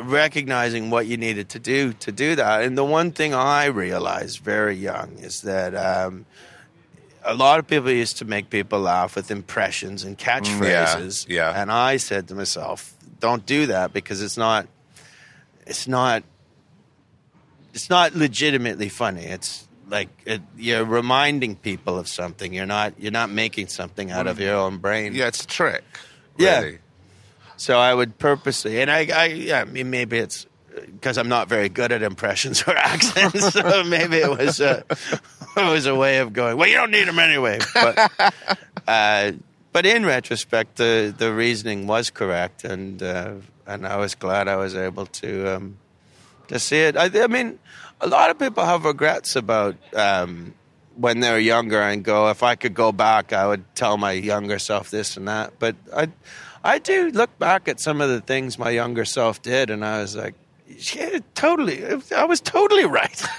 recognizing what you needed to do to do that. And the one thing I realized very young is that. Um, a lot of people used to make people laugh with impressions and catchphrases. Mm, yeah. And I said to myself, don't do that because it's not it's not it's not legitimately funny. It's like it, you're reminding people of something. You're not you're not making something out of your own brain. Yeah, it's a trick. Yeah. So I would purposely, and I, I yeah, maybe it's because I'm not very good at impressions or accents. so maybe it was a, it was a way of going. Well, you don't need them anyway. But, uh, but in retrospect, the the reasoning was correct, and uh, and I was glad I was able to um, to see it. I, I mean, a lot of people have regrets about. Um, when they were younger and go, if I could go back, I would tell my younger self this and that. But I, I do look back at some of the things my younger self did, and I was like, yeah, totally. I was totally right.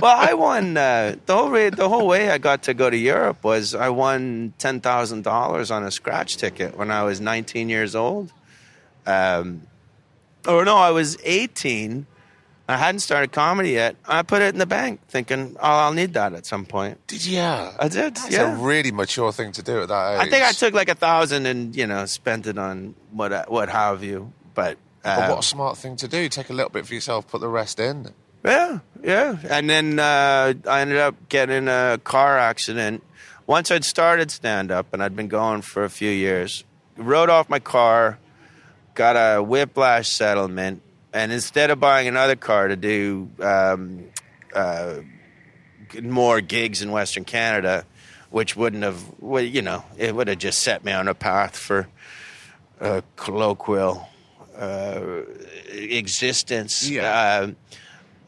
well, I won uh, the whole way, the whole way I got to go to Europe was I won ten thousand dollars on a scratch ticket when I was nineteen years old. Um, or no, I was eighteen. I hadn't started comedy yet. I put it in the bank, thinking, "Oh, I'll need that at some point." Did you? Yeah. I did. That's yeah. a really mature thing to do at that age. I think I took like a thousand and you know spent it on what what have you. But, But what a smart thing to do. Take a little bit for yourself, put the rest in. Yeah, yeah. And then uh, I ended up getting in a car accident. Once I'd started stand up and I'd been going for a few years, rode off my car, got a whiplash settlement, and instead of buying another car to do um, uh, more gigs in Western Canada, which wouldn't have, well, you know, it would have just set me on a path for a colloquial uh, existence. Yeah. Um,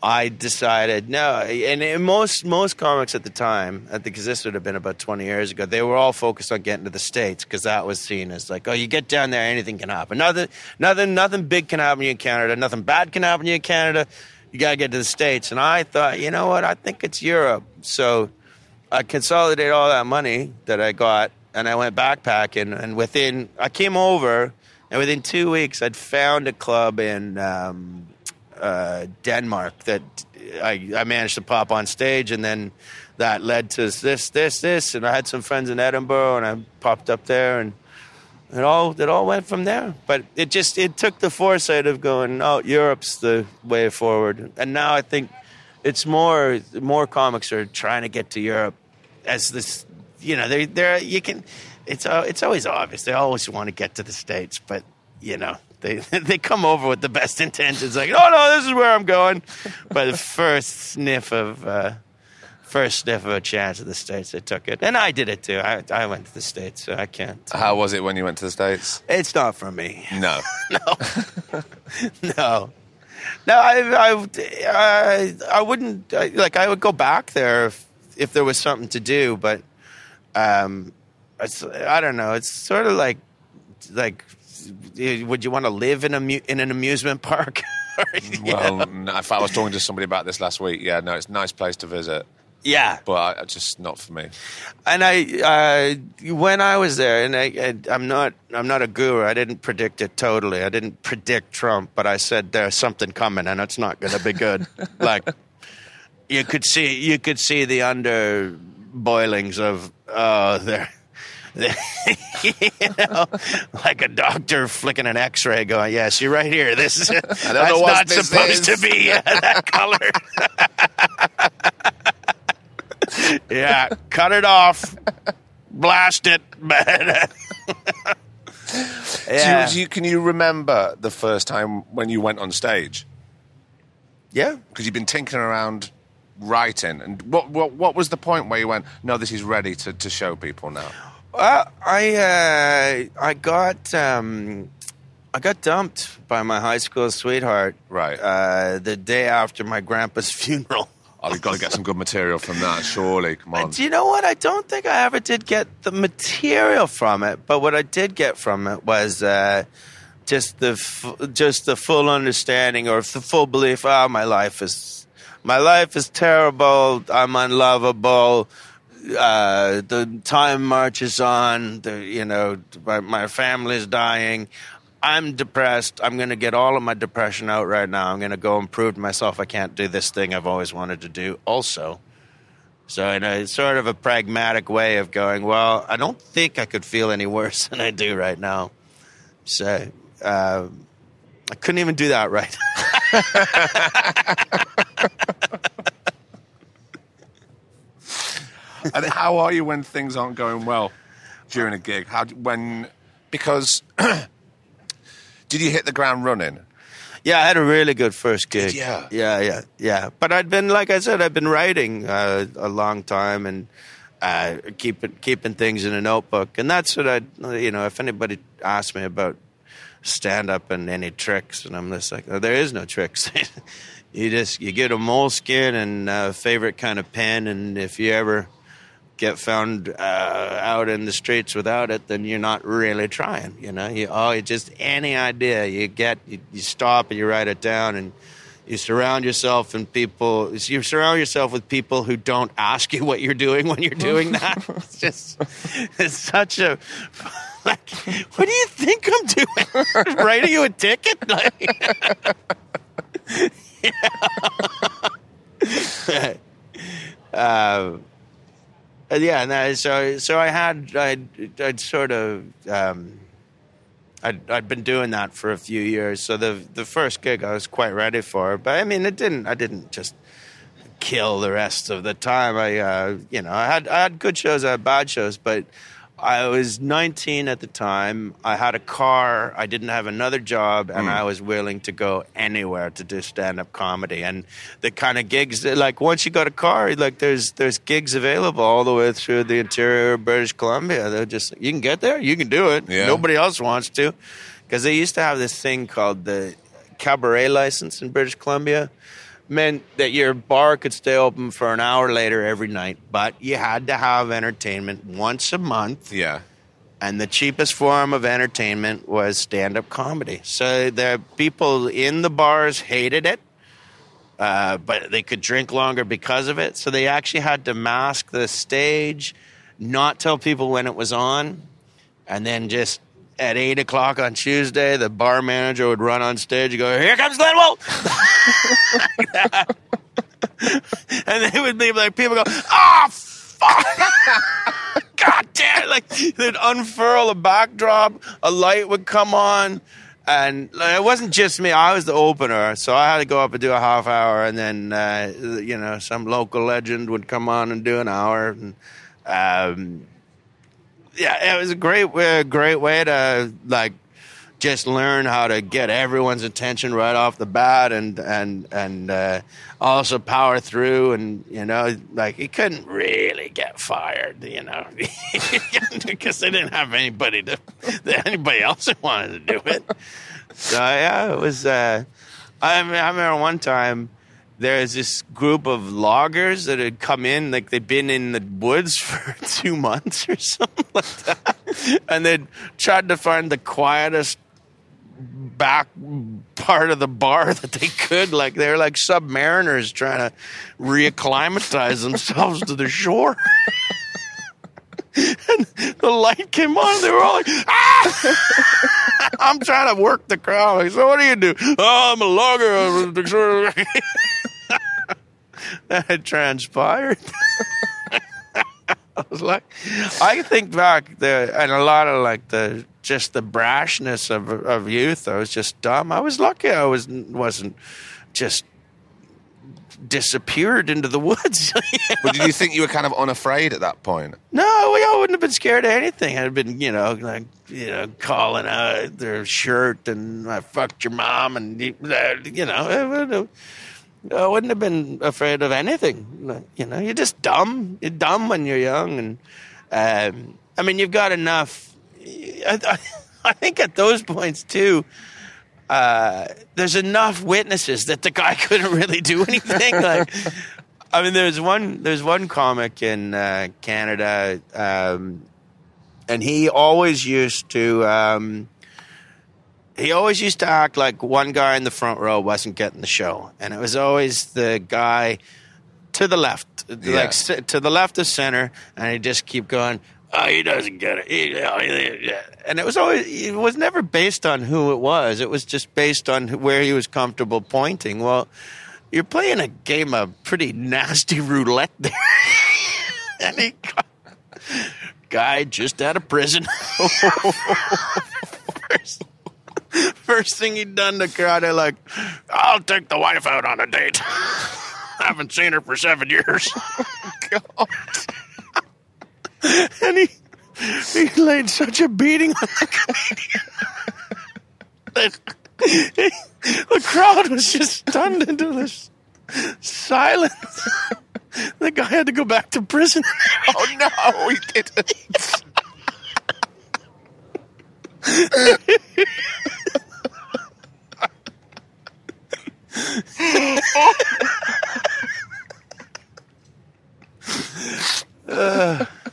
I decided no, and, and most most comics at the time, I think this would have been about twenty years ago, they were all focused on getting to the states because that was seen as like, oh, you get down there, anything can happen. Nothing, nothing, nothing big can happen to you in Canada. Nothing bad can happen to you in Canada. You gotta get to the states. And I thought, you know what? I think it's Europe. So I consolidated all that money that I got, and I went backpacking. And within, I came over, and within two weeks, I'd found a club in um, uh, Denmark that I, I managed to pop on stage, and then that led to this, this, this, and I had some friends in Edinburgh, and I popped up there, and it all it all went from there. But it just it took the foresight of going, oh, Europe's the way forward, and now I think it's more more comics are trying to get to Europe as this, you know, they they're you can. It's uh, it's always obvious they always want to get to the states, but you know they they come over with the best intentions, like, oh no, this is where I'm going. But the first sniff of uh, first sniff of a chance of the states, they took it, and I did it too. I I went to the states, so I can't. How was it when you went to the States? It's not for me. No. No, no, No, I, I, I, I wouldn't I, like. I would go back there if, if there was something to do, but um, I don't know. It's sort of like like, would you want to live in a in an amusement park? Well, no, if I was talking to somebody about this last week, yeah, no, it's a nice place to visit, yeah, but I, just not for me. and I uh, when I was there, and I, I, I'm not I'm not a guru. I didn't predict it totally. I didn't predict Trump, but I said there's something coming, and it's not going to be good. like you could see you could see the under boilings of oh there. You know, like a doctor flicking an X-ray, going, "Yes, you're right here. This is that's not this supposed is." to be uh, that color." yeah, cut it off, blast it. yeah. Do you, do you, can you remember the first time when you went on stage? yeah. Because you've been tinkering around writing, and what, what what was the point where you went, no, this is ready to, to show people now? Well, I uh, I got um, I got dumped by my high school sweetheart. Right. Uh, the day after my grandpa's funeral. Oh, you've got to get some good material from that, surely. Come on. Do you know what? I don't think I ever did get the material from it, but what I did get from it was uh, just the f- just the full understanding or the full belief. Oh, my life is my life is terrible. I'm unlovable. Uh, the time marches on. The you know my, my family's dying. I'm depressed. I'm going to get all of my depression out right now. I'm going to go and prove to myself I can't do this thing I've always wanted to do. Also, so in a sort of a pragmatic way of going, well, I don't think I could feel any worse than I do right now. So uh, I couldn't even do that right. and how are you when things aren't going well during a gig? How when because did you hit the ground running? yeah, I had a really good first gig. ya? yeah, yeah, yeah. But I'd been, like I said, I've been writing uh, a long time and uh, keeping keeping things in a notebook, and that's what I, you know, if anybody asks me about stand up and any tricks, and I'm just like, oh, there is no tricks. you just you get a moleskin and a favorite kind of pen, and if you ever get found uh, out in the streets without it, then you're not really trying. You know, you oh, it's just any idea you get, you, you stop and you write it down, and you surround yourself and people. You surround yourself with people who don't ask you what you're doing when you're doing that. it's just, it's such a. Like, what do you think I'm doing? Writing you a ticket? Like, uh, yeah, and I, so so I had I'd, I'd sort of um, I'd I'd been doing that for a few years. So the the first gig I was quite ready for, but I mean it didn't I didn't just kill the rest of the time. I uh, you know I had I had good shows, I had bad shows, but I was 19 at the time. I had a car. I didn't have another job, and hmm. I was willing to go anywhere to do stand-up comedy. And the kind of gigs, like once you got a car, like there's there's gigs available all the way through the interior of British Columbia. They're just you can get there, you can do it. Yeah. Nobody else wants to, because they used to have this thing called the cabaret license in British Columbia meant that your bar could stay open for an hour later every night, but you had to have entertainment once a month. Yeah. And the cheapest form of entertainment was stand up comedy. So the people in the bars hated it, uh, but they could drink longer because of it. So they actually had to mask the stage, not tell people when it was on, and then just at eight o'clock on Tuesday, the bar manager would run on stage and go, Here comes Glenn Wool! and they would be like, people go, Oh, fuck! God damn! Like, they'd unfurl a backdrop, a light would come on. And it wasn't just me; I was the opener, so I had to go up and do a half hour, and then uh, you know some local legend would come on and do an hour. And, um, yeah, it was a great, uh, great way to like just learn how to get everyone's attention right off the bat, and and and uh, also power through. And you know, like he couldn't really get fired, you know, because they didn't have anybody to anybody else who wanted to do it. So yeah, it was. Uh, I, mean, I remember one time there's this group of loggers that had come in, like they'd been in the woods for two months or something like that, and they'd tried to find the quietest back part of the bar that they could. Like they're like submariners trying to reacclimatize themselves to the shore. and the light came on, they were all like, "Ah!" I'm trying to work the crowd. Like, so what do you do? Oh, I'm a logger. that had transpired. I was like, I think back there, and a lot of like the just the brashness of of youth. I was just dumb. I was lucky. I was wasn't just disappeared into the woods. But did you think you were kind of unafraid at that point? No, we all wouldn't have been scared of anything. I'd been, you know, like, you know, calling out their shirt and I fucked your mom and, you know, I wouldn't have, I wouldn't have been afraid of anything. You know, you're just dumb. You're dumb when you're young. And, um, I mean, you've got enough. I, I, I think at those points, too, uh, there's enough witnesses that the guy couldn't really do anything. like, I mean, there's one there's one comic in uh, Canada, um, and he always used to um, he always used to act like one guy in the front row wasn't getting the show, and it was always the guy to the left, Yeah. like to the left of center, and he just keep going. Oh, he doesn't get it. He- yeah." and it was always it was never based on who it was. It was just based on where he was comfortable pointing. Well, you're playing a game of pretty nasty roulette there, and he guy just out of prison. first, first thing he'd done to karate, like, I'll take the wife out on a date. I haven't seen her for seven years. God. and he he laid such a beating on the comedian that the crowd was just stunned into this silence. The guy had to go back to prison. Oh no, he didn't.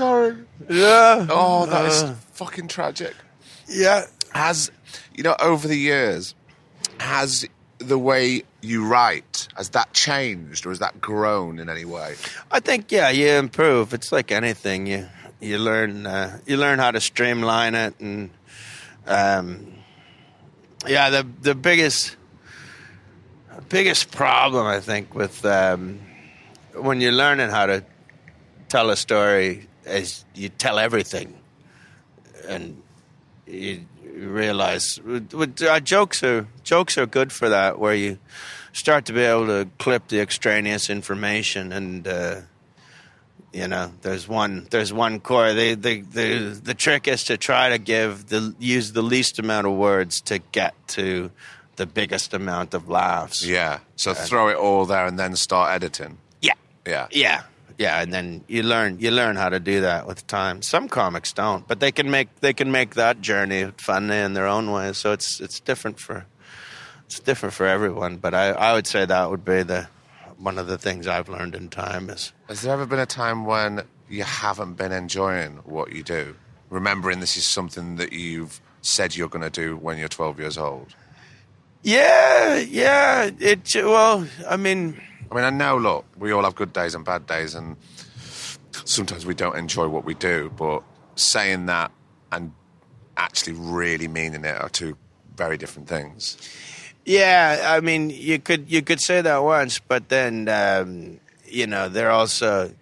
Sorry. Yeah. Oh, that is fucking tragic. Yeah. Has you know over the years has the way you write has that changed or has that grown in any way? I think yeah, you improve. It's like anything. You you learn uh, you learn how to streamline it, and um, yeah, the the biggest biggest problem I think with um, when you're learning how to tell a story is you tell everything, and you realize uh, jokes are jokes are good for that, where you start to be able to clip the extraneous information and. Uh, you know, there's one. There's one core. The, the the the trick is to try to give the use the least amount of words to get to the biggest amount of laughs. Yeah. So throw it all there and then start editing. yeah, Yeah. yeah, yeah. And then you learn you learn how to do that with time. Some comics don't, but they can make they can make that journey fun in their own way. So it's it's different for it's different for everyone. But I I would say that would be the one of the things I've learned in time is Has there ever been a time when you haven't been enjoying what you do? Remembering this is something that you've said you're going to do when you're 12 years old. Yeah, yeah. It well, I mean, I mean, I know, look, we all have good days and bad days, and sometimes we don't enjoy what we do, but saying that and actually really meaning it are two very different things. yeah. I mean, you could you could say that once, but then um, you know they're also.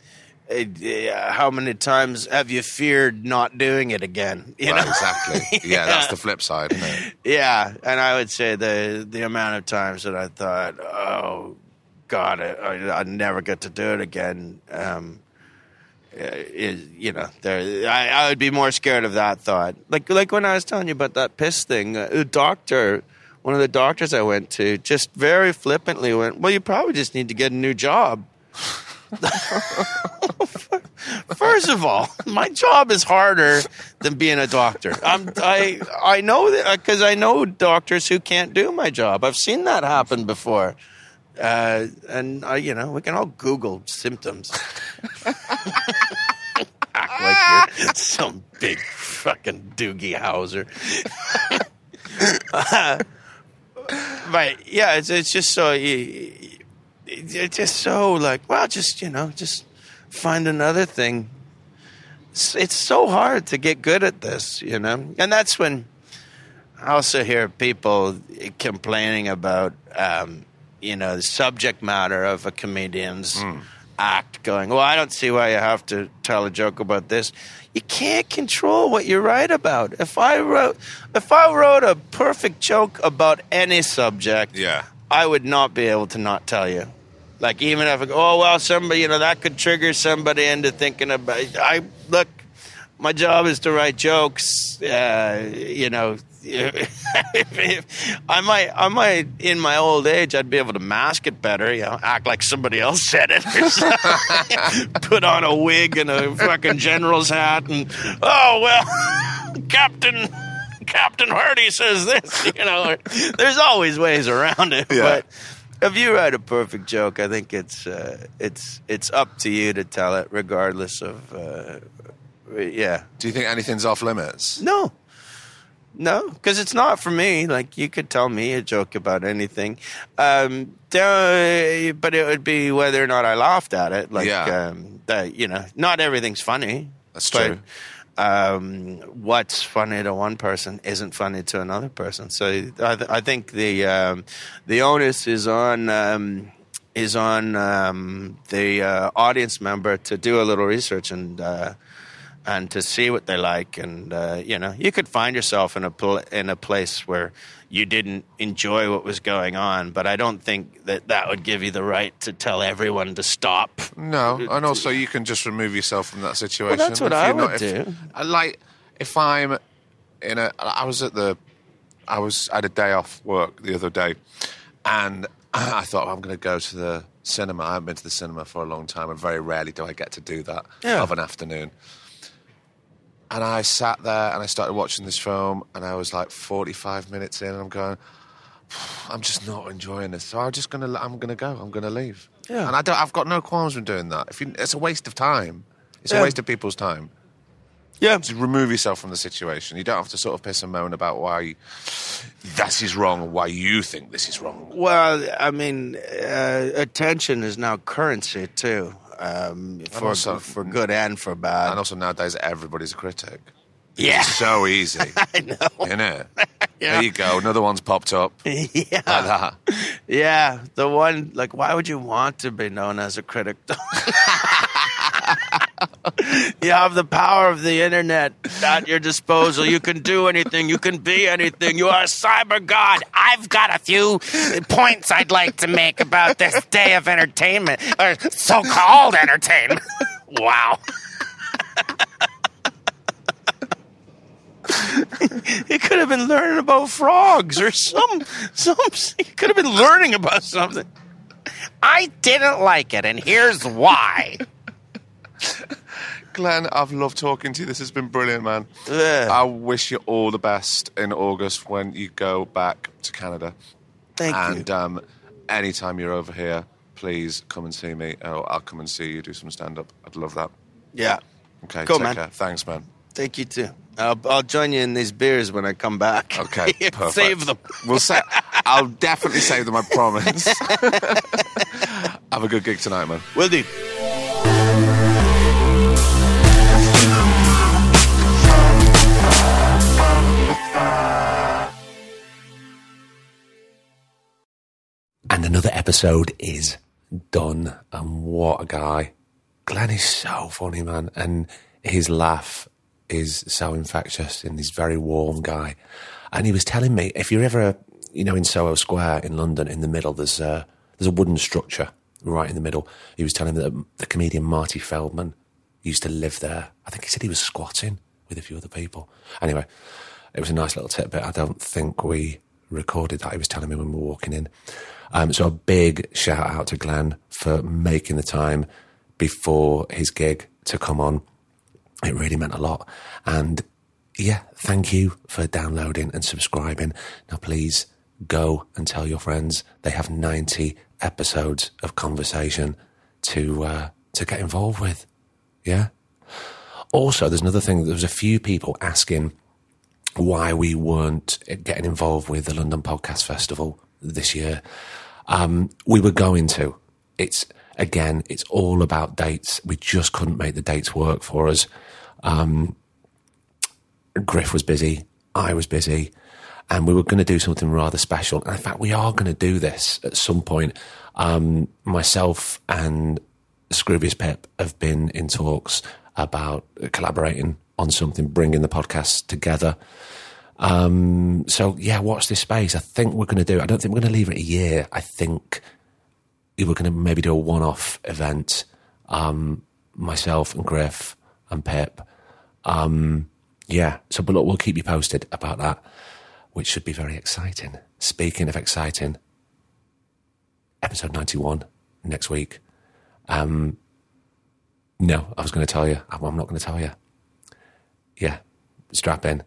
Uh, how many times have you feared not doing it again? You Well, know, exactly. Yeah, that's the flip side, yeah. And I would say the the amount of times that I thought, oh God, I, I, never get to do it again. Um, uh, is you know there I, I would be more scared of that thought like like when I was telling you about that piss thing uh, a doctor one of the doctors I went to just very flippantly went well you probably just need to get a new job First of all, my job is harder than being a doctor. I'm, I I know that because I know doctors who can't do my job. I've seen that happen before, uh, and I, you know we can all Google symptoms. Act like you're some big fucking Doogie Howser. but yeah, it's it's just so you, it's just so like well, just you know, just find another thing. It's, it's so hard to get good at this, you know, and that's when I also hear people complaining about um, you know the subject matter of a comedian's act. Going, well, I don't see why you have to tell a joke about this. You can't control what you write about. If I wrote, if I wrote a perfect joke about any subject, Yeah. I would not be able to not tell you. Like even if I go, oh well, somebody, you know, that could trigger somebody into thinking about. I look, my job is to write jokes. Uh, you know, I might, I might, in my old age, I'd be able to mask it better. You know, act like somebody else said it. Put on a wig and a fucking general's hat, and oh well, Captain. Captain Hardy says this, you know. There's always ways around it, Yeah. but if you write a perfect joke, I think it's uh, it's it's up to you to tell it, regardless of. Uh, yeah. Do you think anything's off limits? No. No, because it's not for me. Like you could tell me a joke about anything, um, but it would be whether or not I laughed at it. Like, Yeah. um, that you know, not everything's funny. That's but, true. Um, what's funny to one person isn't funny to another person. So I, th- I think the um, the onus is on um, is on um, the uh, audience member to do a little research and. Uh, and to see what they like, and uh, you know, you could find yourself in a pl- in a place where you didn't enjoy what was going on, but I don't think that that would give you the right to tell everyone to stop. No, and also you can just remove yourself from that situation. Well, that's what If I would not- if- do. I Like if I'm in a, I was at the, I was I had a day off work the other day, and I thought I'm going to go to the cinema. I haven't been to the cinema for a long time, and very rarely do I get to do that Yeah. of an afternoon. And I sat there and I started watching this film, and I was like 45 minutes in, and I'm going. I'm just not enjoying this. So I'm just gonna. I'm gonna go. I'm gonna leave. Yeah. And I don't. I've got no qualms with doing that. If you, it's a waste of time. It's Yeah. a waste of people's time. Yeah, Just remove yourself from the situation. You don't have to sort of piss and moan about why this is wrong or why you think this is wrong. Well, I mean, uh, attention is now currency too, um, for also- for good and for bad. And also nowadays, everybody's a critic. yeah, It's so easy, I know. isn't it? Yeah. There you go. Another one's popped up yeah, like that. yeah. The one like, why would you want to be known as a critic? you have the power of the internet at your disposal. You can do anything. You can be anything. You are a cyber god. I've got a few points I'd like to make about this day of entertainment, or so called entertainment. Wow. He could have been learning about frogs or some some. He could have been learning about something. I didn't like it, and here's why. Glenn, I've loved talking to you. This has been brilliant, man. Yeah. I wish you all the best in August when you go back to Canada. Thank and you. um, anytime you're over here, please come and see me. Or I'll come and see you do some stand up. I'd love that. Yeah. Okay, Cool, take man. care. Thanks, man. Thank you too. I'll, I'll join you in these beers when I come back. Okay, perfect. Save them. We'll say. I'll definitely save them. I promise. Have a good gig tonight, man. Will do. Episode is done. And what a guy. Glenn is so funny, man. And his laugh is so infectious and he's very warm guy. And he was telling me, if you're ever, you know, in Soho Square in London, in the middle, there's a, there's a wooden structure right in the middle. He was telling me that the comedian Marty Feldman used to live there. I think he said he was squatting with a few other people. Anyway, it was a nice little tidbit. I don't think we recorded that. He was telling me when we were walking in. Um, so a big shout out to Glenn for making the time before his gig to come on. It really meant a lot. And yeah, thank you for downloading and subscribing. Now, please go and tell your friends. They have 90 episodes of conversation to, uh, to get involved with. Yeah. Also, there's another thing. There was a few people asking why we weren't getting involved with the London Podcast Festival this year. Um, we were going to. It's again, it's all about dates. We just couldn't make the dates work for us. Um, Griff was busy. I was busy. And we were going to do something rather special. And in fact, we are going to do this at some point. Um, myself and Scroobius Pip have been in talks about collaborating on something, bringing the podcast together. Um, so yeah, watch this space. I think we're going to do. I don't think we're going to leave it a year. I think we were going to maybe do a one-off event. Um, myself and Griff and Pip. Um, yeah. So, but look, we'll keep you posted about that, which should be very exciting. Speaking of exciting, episode ninety-one next week. Um, no, I was going to tell you. I'm not going to tell you. Yeah, strap in.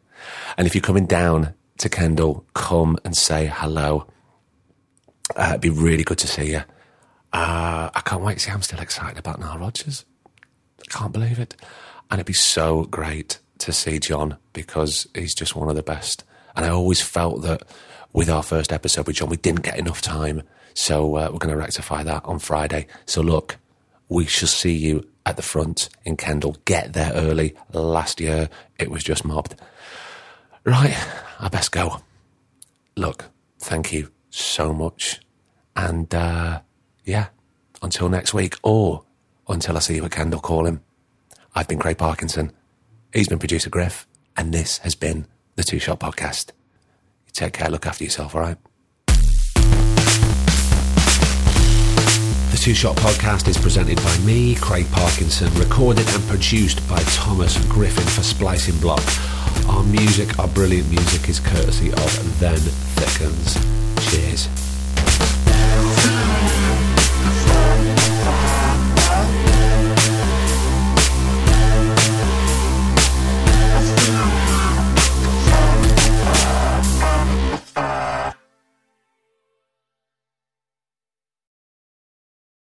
And if you're coming down to Kendal, come and say hello. Uh, it'd be really good to see you. Uh, I can't wait. To see, I'm still excited about Nile Rodgers. I can't believe it. And it'd be so great to see Jon because he's just one of the best. And I always felt that with our first episode with Jon, we didn't get enough time. So uh, we're going to rectify that on Friday. So look, we shall see you at the front in Kendal. Get there early. Last year, it was just mobbed. Right, I best go. Look, thank you so much. And uh, yeah, until next week, or until I see you at Kendal Calling. I've been Craig Parkinson. He's been producer Griff. And this has been the Two Shot Podcast. Take care, look after yourself, all right? The Two Shot Podcast is presented by me, Craig Parkinson, recorded and produced by Thomas Griffin for Splicing Block. Our music, our brilliant music, is courtesy of Then Thickens. Cheers.